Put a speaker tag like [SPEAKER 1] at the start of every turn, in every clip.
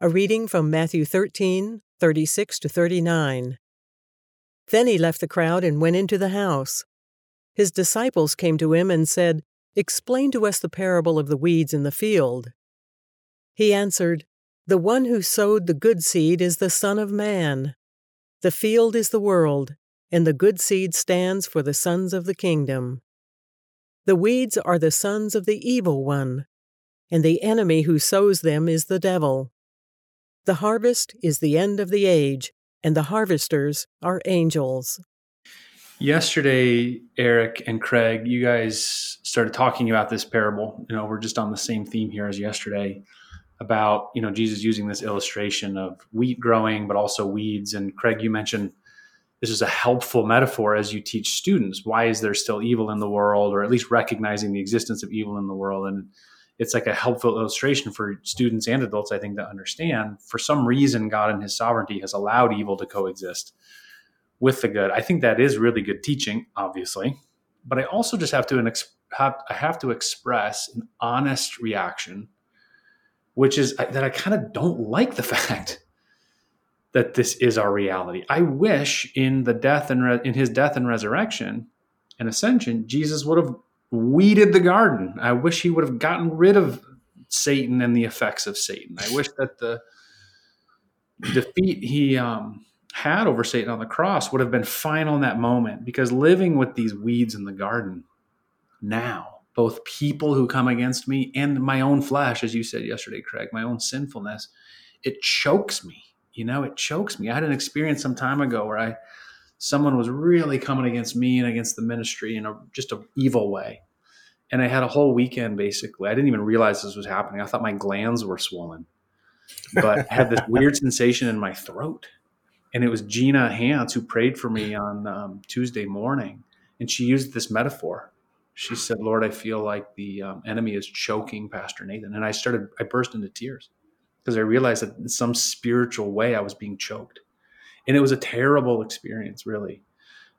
[SPEAKER 1] A reading from Matthew 13, 36 to 39. Then he left the crowd and went into the house. His disciples came to him and said, Explain to us the parable of the weeds in the field. He answered, The one who sowed the good seed is the Son of Man. The field is the world, and the good seed stands for the sons of the kingdom. The weeds are the sons of the evil one, and the enemy who sows them is the devil. The harvest is the end of the age, and the harvesters are angels.
[SPEAKER 2] Yesterday, Eric and Craig, you guys started talking about this parable. You know, we're just on the same theme here as yesterday about, you know, Jesus using this illustration of wheat growing, but also weeds. And Craig, you mentioned this is a helpful metaphor as you teach students. Why is there still evil in the world, or at least recognizing the existence of evil in the world? And it's like a helpful illustration for students and adults, I think, to understand. For some reason, God in His sovereignty has allowed evil to coexist with the good. I think that is really good teaching, obviously, but I also just have to have, I have to express an honest reaction, which is that I kind of don't like the fact that this is our reality. I wish in the death and re- in His death and resurrection and ascension, Jesus would have weeded the garden. I wish he would have gotten rid of Satan and the effects of Satan. I wish that the defeat he um, had over Satan on the cross would have been final in that moment because living with these weeds in the garden now, both people who come against me and my own flesh, as you said yesterday, Craig, my own sinfulness, it chokes me. You know, it chokes me. I had an experience some time ago where I someone was really coming against me and against the ministry in a just an evil way. And I had a whole weekend basically. I didn't even realize this was happening. I thought my glands were swollen, but I had this weird sensation in my throat. And it was Gina Hans who prayed for me on um, Tuesday morning. And she used this metaphor. She said, Lord, I feel like the um, enemy is choking Pastor Nathan. And I started, I burst into tears because I realized that in some spiritual way I was being choked and it was a terrible experience, really.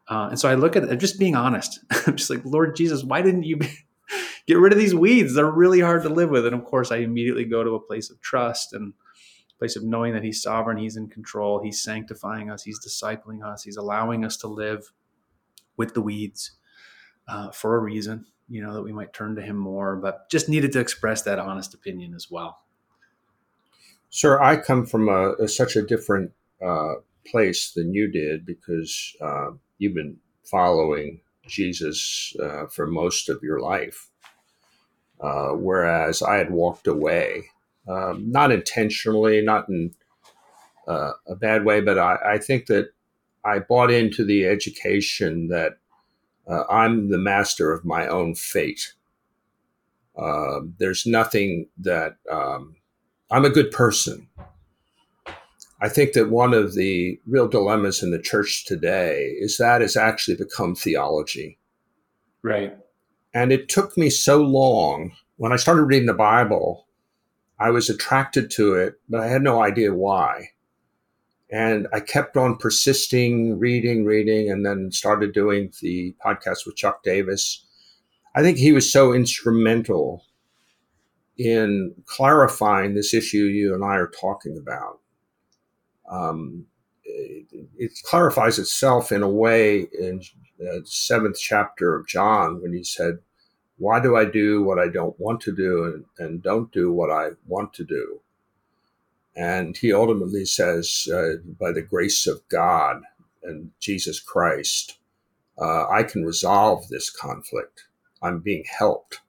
[SPEAKER 2] Uh, and so I look at it, just being honest. I'm just like, Lord Jesus, why didn't you get rid of these weeds? They're really hard to live with. And of course, I immediately go to a place of trust and place of knowing that He's sovereign, He's in control, He's sanctifying us, He's discipling us, He's allowing us to live with the weeds uh, for a reason. You know that we might turn to Him more, but just needed to express that honest opinion as well.
[SPEAKER 3] Sir, I come from a, a such a different uh, place than you did because uh, you've been following Jesus uh, for most of your life. Uh, whereas I had walked away, um, not intentionally, not in uh, a bad way, but I, I, think that I bought into the education that uh, I'm the master of my own fate. Um, there's nothing that um, I'm a good person. I think that one of the real dilemmas in the church today is that it's actually become theology.
[SPEAKER 2] Right.
[SPEAKER 3] And it took me so long when I started reading the Bible, I was attracted to it, but I had no idea why. And I kept on persisting, reading, reading, and then started doing the podcast with Chuck Davis. I think he was so instrumental in clarifying this issue you and I are talking about um, it, it, clarifies itself in a way in the seventh chapter of John when he said, Why do I do what I don't want to do and, and don't do what I want to do? And he ultimately says, uh, By the grace of God and Jesus Christ, uh, I can resolve this conflict. I'm being helped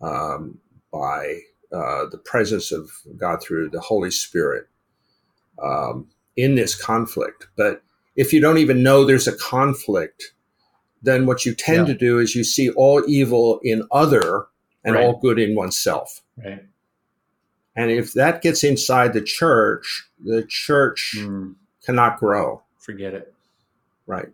[SPEAKER 3] um, by uh, the presence of God through the Holy Spirit um, in this conflict. But if you don't even know there's a conflict, then what you tend yeah. to do is you see all evil in other and right. all good in oneself.
[SPEAKER 2] Right.
[SPEAKER 3] And if that gets inside the church, the church mm. cannot grow.
[SPEAKER 2] Forget it.
[SPEAKER 3] Right.